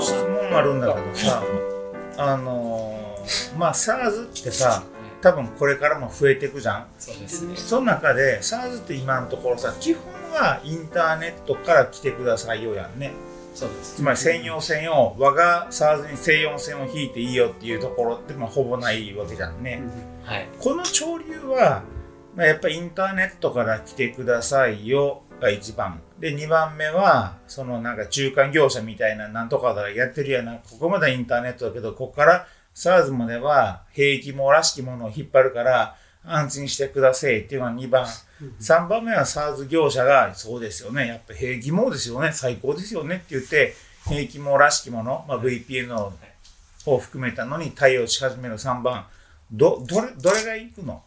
質問あるんだけどさあのーまあ SARS ってさ多分これからも増えていくじゃんそうですね。その中で SARS って今のところさ基本はインターネットから来てくださいよやんねそうです。つまり専用線を我が SARS に専用線を引いていいよっていうところってまあほぼないわけじゃんね、はい。この潮流は、まあ、やっぱりインターネットから来てくださいよが1番。で2番目はそのなんか中間業者みたいななんとかだやってるやな。ここまではインターネットだけどここから SARS までは兵器網らしきものを引っ張るから安心してくださいっていうのが2番。3番目は SARS 業者がそうですよね。やっぱ兵器網ですよね。最高ですよね。って言って兵器網らしきもの、まあ、VPN をを含めたのに対応し始める3番。どどれどれがいくの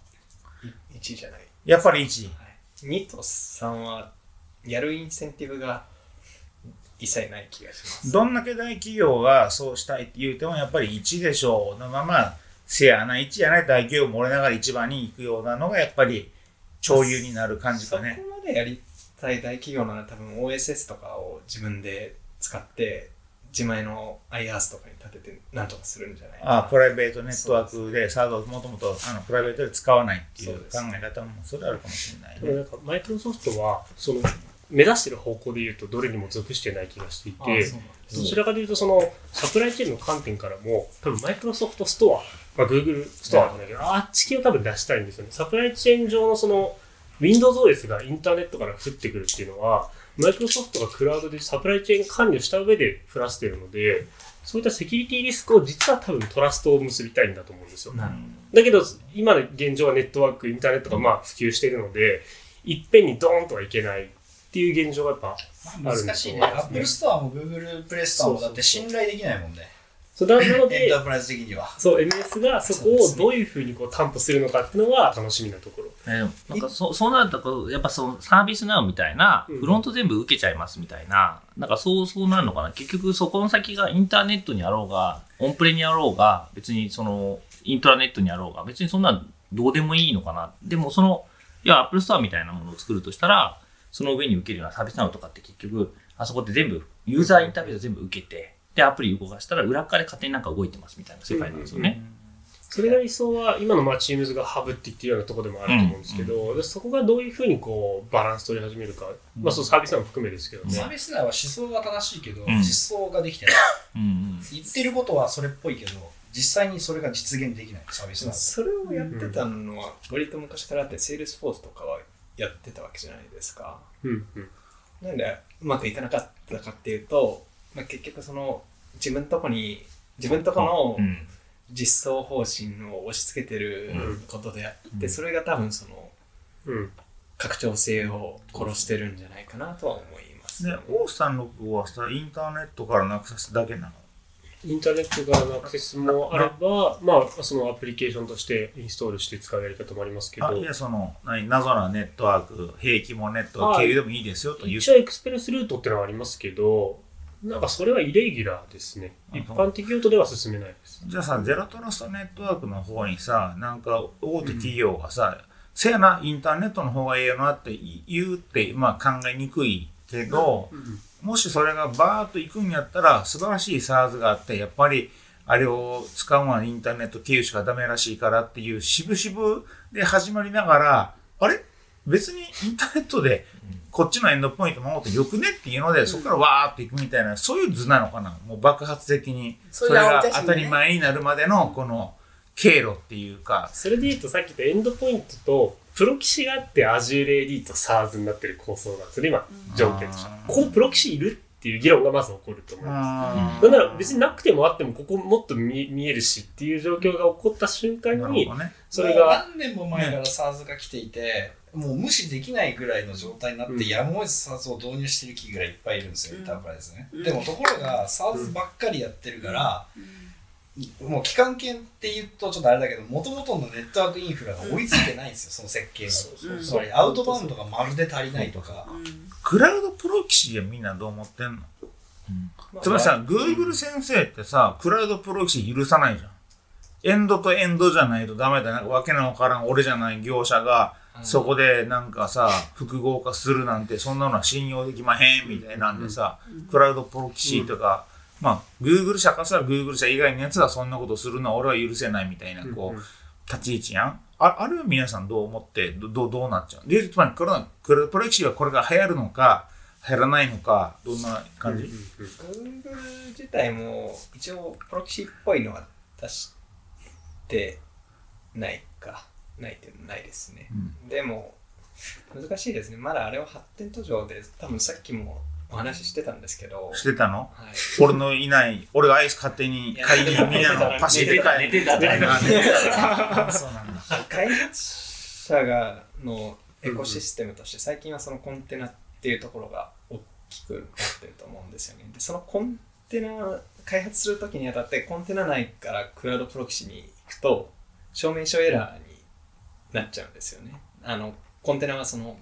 ？1位じゃない。やっぱり1 2と3は、やるインセンティブが一切ない気がします。どんだけ大企業がそうしたいって言うてもやっぱり1でしょうのまませやな1やない大企業も俺ながら一番に行くようなのがやっぱり潮流になる感じそこかねまでやりたい大企業なら多分 OSS とかを自分で使って、自前の iARS とかに立ててなんとかするんじゃないあプライベートネットワークでサードをもともとあのプライベートで使わないっていう考え方もそれあるかもしれないね。でもなんかマイクロソフトはその目指してる方向で言うとどれにも属してない気がしていてどちらかというとそのサプライチェーンの観点からも多分マイクロソフトストア、まあ、Google ストアじゃないけど、あっち系を多分出したいんですよね。サプライチェーン上のその WindowsOS がインターネットから降ってくるっていうのはマイクロソフトがクラウドでサプライチェーン管理をした上で降らせてるのでそういったセキュリティリスクを実は多分トラストを結びたいんだと思うんですよ。だけど、今の現状はネットワーク、インターネットがまあ普及しているので、いっぺんにドーンとはいけないっていう現状がやっぱ、まあ難しいね。アップルストアも Google プレイストアもだって信頼できないもんね。そうななのエンでタ、ープライズ的には。そう、MS がそこをどういうふうにこう担保するのかっていうのが楽しみなところ。えーなんかそそうなるとこう、やっぱその ServiceNow みたいな、うんフロント全部受けちゃいますみたいな、なんかそうそうなるのかな。結局そこの先がインターネットにあろうが、オンプレにあろうが、別にそのイントラネットにあろうが、別にそんなんどうでもいいのかな。でもその、いや、 Apple Store みたいなものを作るとしたら、その上に受けるような ServiceNow とかって結局、あそこって全部、ユーザーインタビューを全部受けて、で、アプリ動かしたら裏側で勝手になんか動いてますみたいな世界なんですよね。それが理想は、今のまあ Teams がハブって言ってるようなところでもあると思うんですけど、でそこがどういうふうにこうバランス取り始めるか、まあそう ServiceNow も含めですけどね。サービスナウは思想が正しいけど、ん実装ができてない。うんうん。言ってることはそれっぽいけど、実際にそれが実現できない ServiceNow。それをやってたのは、割と昔からあって、 Salesforce とかはやってたわけじゃないですか。うんうん。なんでうまくいかなかったかっていうと、まあ、結局その自分とこに自分とこのうん。実装方針を押し付けてることであって、それが多分そのうん。拡張性を殺してるんじゃないかなとは思います、で、オースタン6はさ、インターネットからのアクセスだけなの？インターネット側のアクセスもあれば、まあ、そのアプリケーションとしてインストールして使うやり方もありますけどあ、いや、その、何、謎なネットワーク、兵器もネットワーク経由でもいいですよという一。応エクスプレスルートってのはありますけど、なんかそれはイレギュラーですね。あ一般的用途では進めないです。じゃあさ、ゼロトラストネットワークの方にさ、なんか大手企業がさ、せやな、インターネットの方がええよなって言うって、まあ考えにくいけど、もしそれがバーッと行くんやったら、素晴らしい SARS があって、やっぱり、あれを使うのはインターネット経由しかダメらしいからっていう、渋々で始まりながら、あれ？別にインターネットでこっちのエンドポイント守ってよくねっていうので、そこからわーっていくみたいな、そういう図なのかな。もう爆発的に。それが当たり前になるまでの、この経路っていうか、それで言うとさっき言ったエンドポイントとプロキシがあって Azure AD と SARS になってる構想なんですよね、今、条件として。あーここプロキシいるっていう議論がまず起こると思います。あなんなら別になくてもあってもここもっと見見えるしっていう状況が起こった瞬間にそれが何年も前から SARS が来ていて、もう無視できないぐらいの状態になって、うんやむを得ず SARS を導入してる企業がいっぱいいるんですよ、うん。インタープライズね。うんでもところが SARS ばっかりやってるから、もう期間券って言うとちょっとあれだけど、もともとのネットワークインフラが追いついてないんですよ、その設計が。うんつまりアウトバウンドがまるで足りないとか。クラウドプロキシはみんなどう思ってんの？まあつまりさ、Google 先生ってさ、クラウドプロキシ許さないじゃん。エンドとエンドじゃないとダメだ。な、わけのわからん俺じゃない業者がそこでなんかさ、複合化するなんて、そんなのは信用できまへんみたいなんでさ、クラウドプロキシーとか、まあ、Google 社からしたら Google 社以外のやつがそんなことするのは俺は許せないみたいな、こうんう、立ち位置やん。ああれは皆さんどう思って、どどうどうなっちゃうで、つまりクラクラウドプロキシーはこれが流行るのか、流行らないのか、どんな感じ、Google 自体も一応プロキシーっぽいのは出してないかないっていうのないですね、でも難しいですね。まだあれは発展途上で多分さっきもお話ししてたんですけど、してたの？はい、俺のいない、俺がアイス勝手に買いにみんなのパシって帰寝てた寝てたあ寝てたそうなんだ。開発者がのエコシステムとして最近はそのコンテナっていうところが大きくなってると思うんですよね。でそのコンテナ開発するときにあたってコンテナ内からクラウドプロキシに行くと証明書エラーになっちゃうんですよね。あのコンテナはその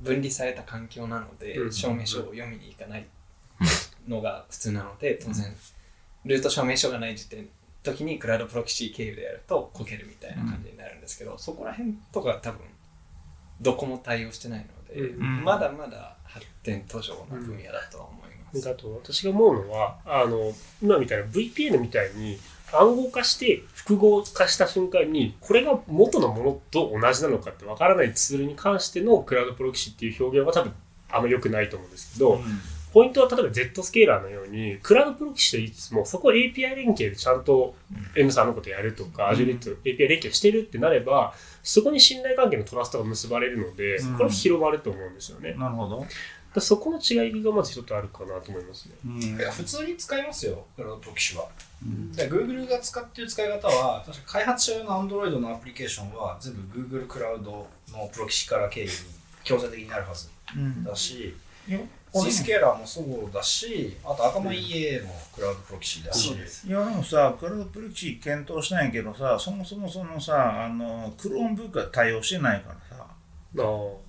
分離された環境なのでうん。証明書を読みに行かないのが普通なので当然。ルート証明書がない時点時にクラウドプロキシ経由でやるとこけるみたいな感じになるんですけど、そこら辺とか多分どこも対応してないので、うん。まだまだ発展途上な分野だとは思います。あと私が思うのはあの今みたいな VPN みたいに暗号化して複合化した瞬間にこれが元のものと同じなのかってわからないツールに関してのクラウドプロキシっていう表現は多分あんま良くないと思うんですけど、ポイントは例えば Z スケーラーのようにクラウドプロキシと言いつつもそこを API 連携でちゃんと M さんのことやるとか Azure と API 連携してるってなればそこに信頼関係のトラストが結ばれるのでうんこれは広まると思うんですよね。だかなるほど。らそこの違いがまず一つあるかなと思いますね。うん。いや普通に使いますよ、クラウドプロキシは。で Google が使ってる使い方は、確か開発者用の Android のアプリケーションは全部 Google クラウドのプロキシから経由に強制的になるはず。うん。だし、いや C スケーラーもそうだし、あと赤間 EA もクラウドプロキシだし、いやでもさ、クラウドプロキシ検討したんやけどさ、そもそもそのさ、あの、クローンブックが対応してないからさ、あー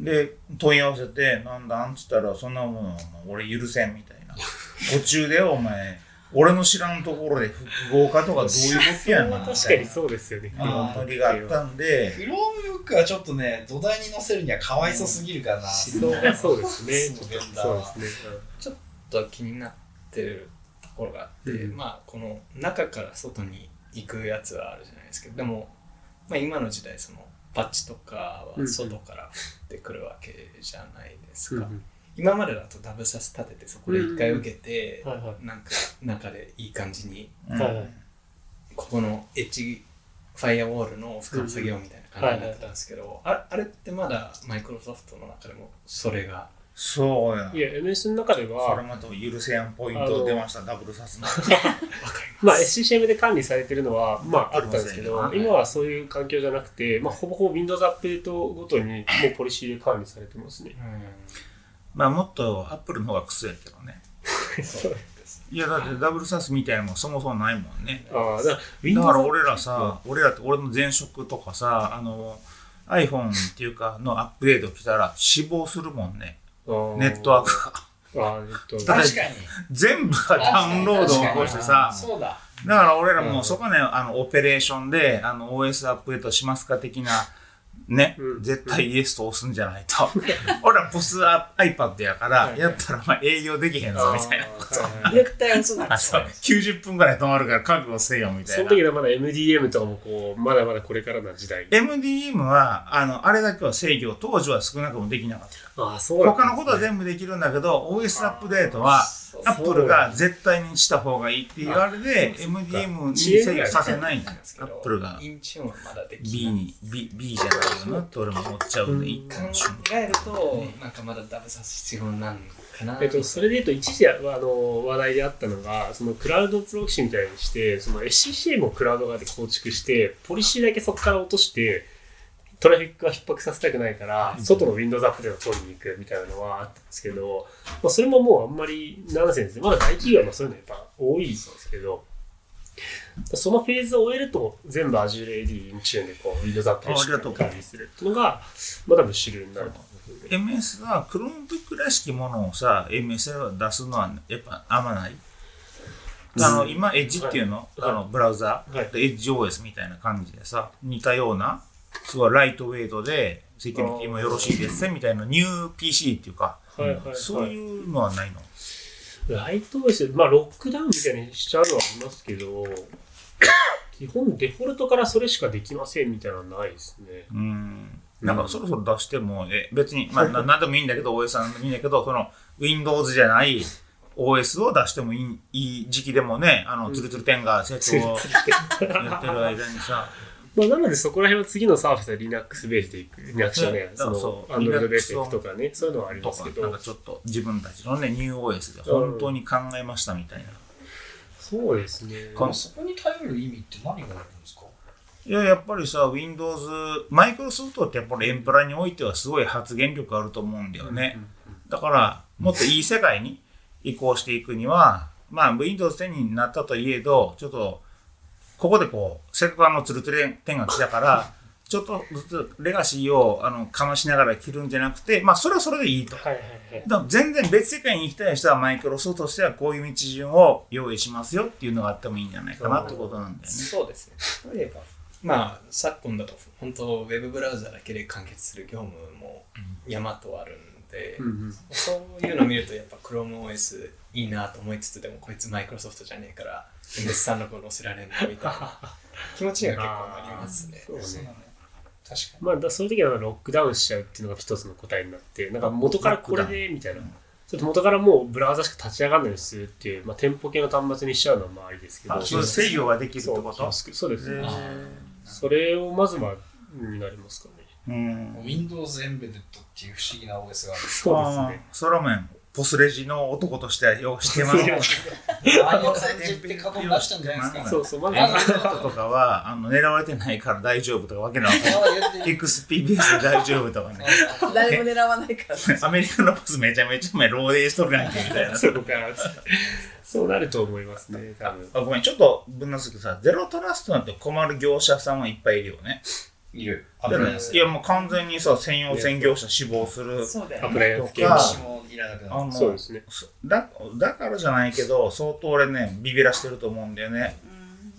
で、問い合わせて、なんだんつったら、そんなもん、俺許せんみたいな。途中でお前、俺の知らんところで複合化とかどういうことやなみ 確かにたいな。そうですよね。あノリがあったんで、クロームブックはちょっとね、土台に載せるにはかわいそうすぎるかな。思想がそうですね。そうですね。ちょっと気になってるところがあって、うんまあこの中から外に行くやつはあるじゃないですけどでも、まあ、今の時代そのパッチとかは外から降ってくるわけじゃないですか、うん今までだとダブサス立ててそこで一回受けて、はいはい。なんか中でいい感じにうん。はいはい。ここのエッジファイアウォールの俯瞰作業みたいな感じになってたんですけど、ああれってまだマイクロソフトの中でもそれがそうやい。や、MS の中でそれは、また許せやんポイント出ました、ダブルサスの。まあ、SCCM で管理されてるのは、まあ、あったんですけど、はい今はそういう環境じゃなくて、まあ、ほぼほぼ Windows アップデートごとに、もうポリシーで管理されてますね。まあもっとアップルの方がクソやけどね。いやだってダブルサスみたいなのもそもそもないもんね。ああ、だからだから俺らさ、俺らって俺の前職とかさ、あの iPhone っていうかのアップデート来たら死亡するもんね。ネットワークが。確かに。全部がダウンロードを起こしてさ、そうだ。だから俺らもうんそこはね、あの、オペレーションで、あの、OS アップデートしますか的な、ね、うん絶対イエスと押すんじゃないと。俺らポス iPad やから、やったらまあ営業できへんぞ、みたいなこと。絶対嘘だあそう90分ぐらい止まるから覚悟せよ、みたいな。その時はまだ MDM とかもこう、まだまだこれからな時代。MDM は、あの、あれだけは制御、当時は少なくともできなかった。ああ、そうなん他のことは全部できるんだけど、OS アップデートは、アップルが絶対にした方がいいっていうあれで、MDM に制御させないんだよ。アップルが。インチューンはまだでき B に、B, B じゃないよなって俺も思っちゃうん。で、一考貫瞬えるとなんかまだダブさす必要なんかな。えっと、それで言うと一時はあの話題であったのがそのクラウドプロキシみたいにしてその SCCM をクラウド側で構築してポリシーだけそこから落としてトラフィックが逼迫させたくないから、外の Windows アップデートを取りに行くみたいなのはあったんですけど、まあ、それももうあんまりナンセンスでまだ大企業はそういうのやっぱ多いんですけどそのフェーズを終えると全部 Azure AD Intune でこう Windows アップデート管理するっていうのがまあ多分主流になると思う MS は Chromebook らしきものをさ、MS は出すのはやっぱあんまない。あの、今、エッジっていうの、はい。あの、ブラウザ、はい。でエッジ OS みたいな感じでさ、似たようなすごい lightweight で、セキュリティもよろしいですね、みたいなニュー PC っていうか、はいはいはい。そういうのはないの？ライト OS、まあロックダウンみたいにしちゃうのはありますけど、基本デフォルトからそれしかできませんみたいなのはないですね。うん。なんかそろそろ出しても、え別に、まあ、ななんでもいいんだけど、OS なんでもいいんだけど、その、Windows じゃない OS を出してもいいいい時期でもね、あの、ツルツルテンが成長をやってる間にさ、まあ、なのでそこら辺は次のサーフィスは Linux ベースでいく。Linux じゃねねそう Android ベースでいくとかね、そういうのはありますけ、どなんか。ちょっと自分たちのね、ニュー OS で本当に考えましたみたいな。そうですね。このそこに頼る意味って何があるんですか？いや、やっぱりさ、Windows、マイクロソフトってやっぱりエンプラにおいてはすごい発言力あると思うんだよね。だから、もっといい世界に移行していくには、まあ、Windows 10になったといえど、ちょっと、ここでこう、せっかくあのツルツル点が来たから、ちょっとずつレガシーをあのかましながら切るんじゃなくて、まあ、それはそれでいいと。はいはいはい。だから全然別世界に行きたい人はマイクロソフトとしてはこういう道順を用意しますよっていうのがあってもいいんじゃないかなってことなんだよね。そうですね。例えば、まあ、昨今だと、本当、ウェブブラウザだけで完結する業務も山とあるんで、うんうんそういうのを見ると、やっぱ ChromeOS いいなと思いつつ、でもこいつマイクロソフトじゃねえから、MS365 載せられんのみたいな 気持ちが結構ありますね。そうね。確かまあ、だそういう時はロックダウンしちゃうっていうのが一つの答えになって、なんか元からこれでみたいな、ちょっと元からもうブラウザしか立ち上がらないようにするっていう、まあ、店舗系の端末にしちゃうのはまあありですけど、あそう制御ができるってこと？そうそうですね。へそれをまずは、になりますかね。うんに。Windows Embedded っていう不思議な OS がある。そうですね。ソロメン、ポスレジの男としてはよう してますもんね。ああいう感じって過去に出したんじゃないですか。そうそう、まずアンドロイドとかはあの狙われてないから大丈夫とかわけなわけない。ああ言ってる XPBS で大丈夫とかね。誰も狙わないから。アメリカのポスめちゃめちゃ前ローデーしとるやんけみたいな。そこから、そうなると思いますね、多分。あごめん、ちょっとぶんなすけどさ、ゼロトラストなんて困る業者さんはいっぱいいるよね。いる。アだからプライアンスいやもう完全にさ、専用専業者死亡する。アそうだよね。プライアンス系もいらなくなる。あのそうですね。そだだからじゃないけど、相当俺ね、ビビらしてると思うんだよね。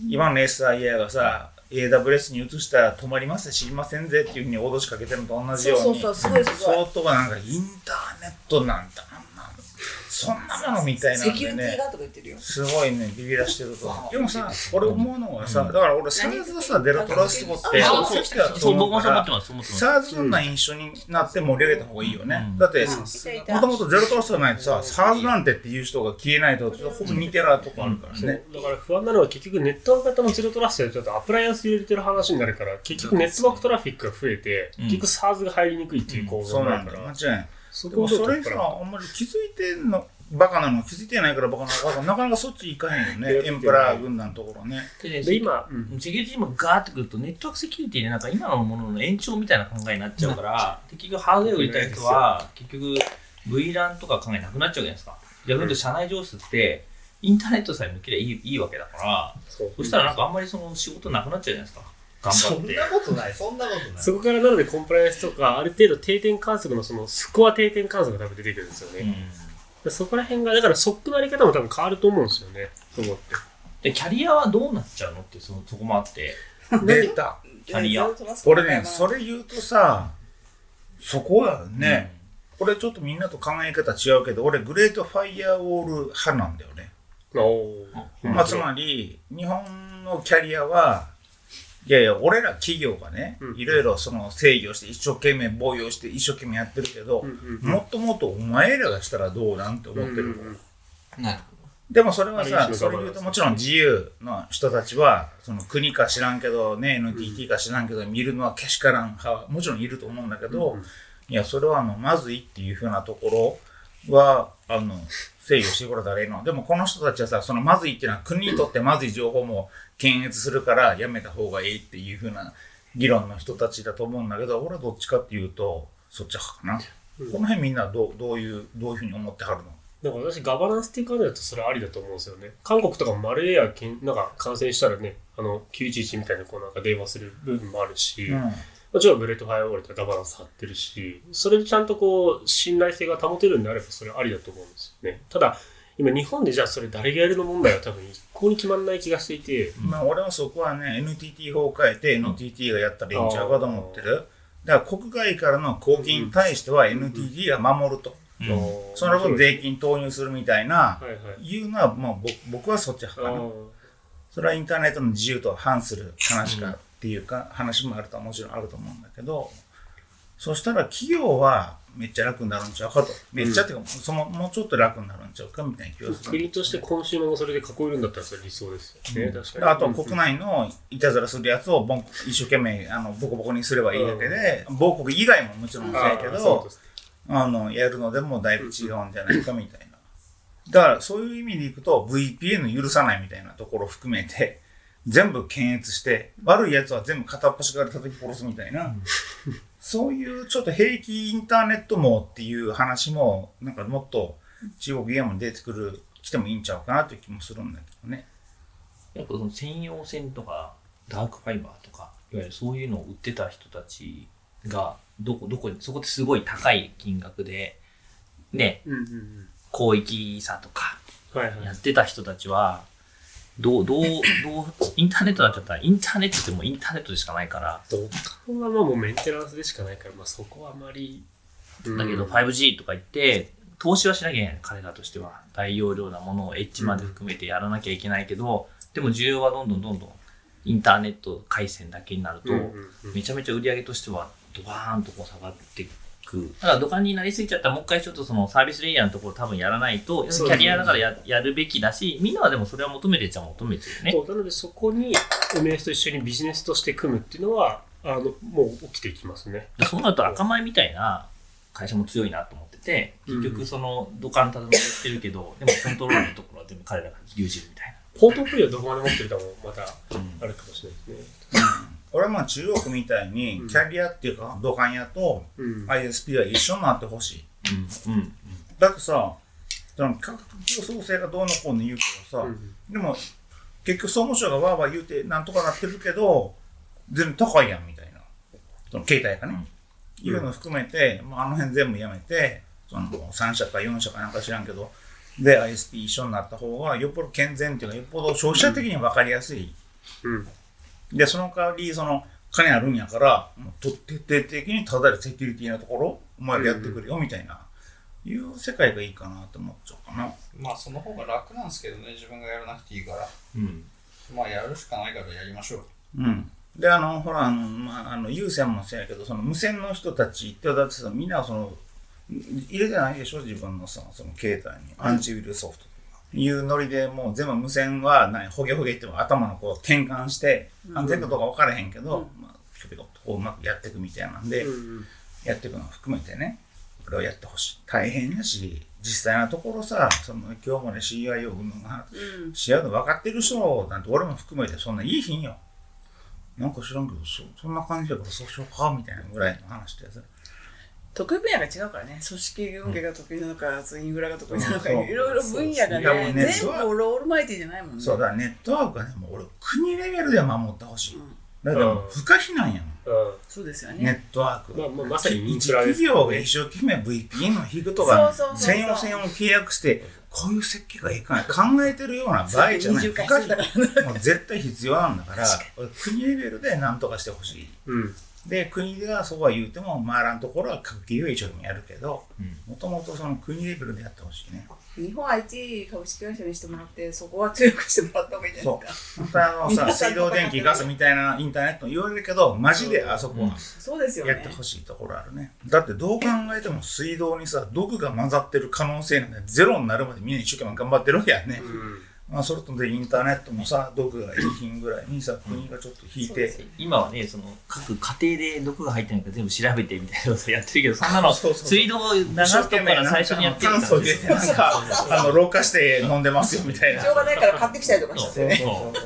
今の SIA がさ、AWS に移したら止まります知りませんぜっていうふうに脅しかけてるのと同じように。相当なんかインターネットなんだそんなものみたいなんセキュでね、リティがとか言ってるよ。すごいね、ビビらしてると。でもさ、俺思うのはさ、だから俺、サーズのさ、デロトラストって、そうそだとそう、僕思うからな印象になって盛り上げた方がいいよね。うんだって、もともとゼロトラストがないとさ、サーズなんてっていう人が消えないと、ちょっとほぼ似てるとこあるからね。だから不安なのは結局ネットワーク型のゼロトラストでちょっとアプライアンス入れてる話になるから結局ネットワークトラフィックが増えて、うん結局 SARS が入りにくいっていう構造そうなんだよ。になるから、間違いない。そでもそれさ、らあんまり気づいてんの、バカなの気づいてないからバカなのかなかなかそっち行かへんよね。エンプラー軍団のところね。で今、うんセキュリティもガーってくると、ネットワークセキュリティでなんか今のものの延長みたいな考えになっちゃうから、結局ハードウェアを売りたい人は、結局 VLAN とか考えなくなっちゃうじゃないですか。逆に言うと社内上質って、インターネットさえ抜けりゃいいいいわけだから、そうそしたらなんかあんまりその仕事なくなっちゃうじゃないですか。頑張って。ことない、そんなことない。そこからなのでコンプライアンスとかある程度定点観測のそのスコア定点観測が多分出てくるんですよね、でそこら辺がだからソックのあり方も多分変わると思うんですよねそう思ってで、キャリアはどうなっちゃうのってそのそこもあって。出た。キャリア俺ね、それ言うとさ、そこはね、俺ちょっとみんなと考え方違うけど、俺グレートファイアウォール派なんだよね。まあ、つまり、日本のキャリアは、いやいや、俺ら企業がねうん、いろいろその制御して、一生懸命防御して、一生懸命やってるけど、もっともっとお前らがしたらどうなんて思ってる。う。んでもそれはさ、それ言うともちろん自由の人たちは、その国か知らんけど、ね、NTT か知らんけど、見るのはけしからん派はもちろんいると思うんだけど、うん。いや、それはあの、まずいっていうふうなところは、あの、制御してくれたらいいの。でもこの人たちはさ、そのまずいっていうのは国にとってまずい情報も検閲するからやめた方がいいっていうふうな議論の人たちだと思うんだけど、俺はどっちかっていうと、そっち派かな。この辺みんなどうどういう、どういうふうに思ってはるの？なんか私、ガバナンスっていう感じだとそれありだと思うんですよね。韓国とかもマルウェアけんなんか感染したらね、あの、911みたいなこうなんか電話する部分もあるし、うんもちろんグレートファイアウォールガバナンス張ってるし、それでちゃんとこう、信頼性が保てるんであればそれありだと思うんですよね。ただ、今日本でじゃあそれ誰がやるの問題は多分一向に決まんない気がしていて、まあ俺はそこはね NTT 法を変えて NTT がやったらいいんちゃうかと思ってる。だから国外からの攻撃に対しては NTT が守ると、うん。その分税金投入するみたいな、はいうのはもう僕僕はそっち派かな。それはインターネットの自由と反する話かっていうか、話もあるとはもちろんあると思うんだけどそしたら企業はめっちゃ楽になるんちゃうかとめっちゃっていうか、そのもうちょっと楽になるんちゃうかみたいな気がする国としてコンシューマーもそれで囲えるんだったらそれ理想ですよね。確かに。あとは国内のいたずらするやつをボン一生懸命あのボコボコにすればいいだけで、母国以外ももちろんそうやけどあのやるのでもだいぶ違うんじゃないかみたいな。だからそういう意味でいくと VPN 許さないみたいなところを含めて全部検閲して悪いやつは全部片っ端から叩き殺すみたいな、そういうちょっと兵器インターネット網っていう話もなんかもっと中国ゲームに出てくる来てもいいんちゃうかなという気もするんだけどね。やっぱその専用線とかダークファイバーとかいわゆるそういうのを売ってた人たちがどこどこにそこですごい高い金額でねうんうんうん。広域差とかはいはい。やってた人たちはどうどうどうインターネットになっちゃった。らインターネットってもうインターネットでしかないから。土管はまあもうメンテナンスでしかないから、まあそこはあまり。だけど 5G とか言って投資はしなきゃいけない。彼らとしては。大容量なものをエッジまで含めてやらなきゃいけないけど、でも需要はどんどんどんどんインターネット回線だけになると、うんうんうん。めちゃめちゃ売り上げとしてはドバーンとこう下がっていく。だから土管になりすぎちゃったらもう一回ちょっとそのサービスレイヤーのところ多分やらないとキャリアだからややるべきだしみんなはでもそれは求めてっちゃ求めてるよね。そうなのでそこに MS と一緒にビジネスとして組むっていうのはあのもう起きていきますね。でそうなると赤米みたいな会社も強いなと思ってて結局その土管ただ乗ってるけど、でもコントロールのところは全部彼らが牛耳るみたいな。ポートフォリオどこまで持ってるかもまたあるかもしれないですね。俺はまあ中国みたいにキャリアっていうか土管屋とうん。ISP は一緒になってほしい。うんうんだってさ、その価格競争性がどうのこうの言うけどさ、うんでも結局総務省がわーわー言うてなんとかなってるけど、全然高いやんみたいな。その携帯がね。いうのを含めて、まあ、あの辺全部やめて、その3社か4社かなんか知らんけど、で ISP 一緒になった方がよっぽど健全っていうか、よっぽど消費者的に分かりやすい。うん。で、その代わり、その、金あるんやから、もうと徹底的にただでセキュリティなところ、お前らやってくるよ、みたいな、いう世界がいいかなと思っちゃうかな。まあその方が楽なんですけどね、自分がやらなくていいから。うんまあやるしかないからやりましょう。うん。で、あの、ほら、あの、まあ、あの、有線もそうやけど、その無線の人たちって、だってさ、みんなその、入れてないでしょ、自分のさ、その携帯に。アンチウイルスソフト。いうノリでもう全部無線はない、ほげほげって頭のこう転換して、安全かどうか分からへんけど、まあ、ピコピコとこううまくやっていくみたいなんで、うんやっていくのを含めてね、これをやってほしい。大変やし、実際のところさ、その今日もね、CIO 云々が、うん。CIO の分かってる人なんて俺も含めてそんないいひんよ。なんか知らんけど、そそんな感じだからそうしようか、みたいなぐらいの話でさ。得意分野が違うからね。組織運営が得意なのか、インフラが得意なのか、いろいろ分野がね、ね全部ロールマイティーじゃないもんね。そうだ、ネットワークはね、もう俺、国レベルで守ってほしい。うんだからもう不可避なんやもん、そうですよネね。ットワーク。まあまあまさにイン一フラです企業が一生懸命 VPN を引くとか、専用専用契約して、こういう設計がいいかな 考えてるような場合じゃない。不可避。もう絶対必要なんだから、俺国レベルで何とかしてほしい。うん。で、国ではそうは言うても、回らんところは各企業一生懸命やるけど、もともとその国レベルでやってほしいね。日本 IT 株式会社にしてもらって、そこは強くしてもらった方がいいじゃないですか？本当にあのさ、水道、電気、ガスみたいなインターネット言われるけど、マジであそこはそうですよねやって。ほしいところあるね。だってどう考えても水道にさ、毒が混ざってる可能性なんてゼロになるまでみんな一生懸命頑張ってるわけやね。うん。まあ、それとでインターネットもさ、毒がいい品ぐらいにさ、国がちょっと引いて、今はねその各家庭で毒が入ってないか全部調べてみたいなことやってるけどそんなのそうそうそう。水道を流すとこから。最初にやってる酸素入れてなんか、あの、老化して飲んでますよみたいな。しょうがないから買ってきたりとかしてね。そう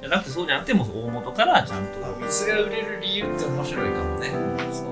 じゃなくてそうじゃなくてもう大元からちゃんと。水が売れる理由って面白いかもね。そう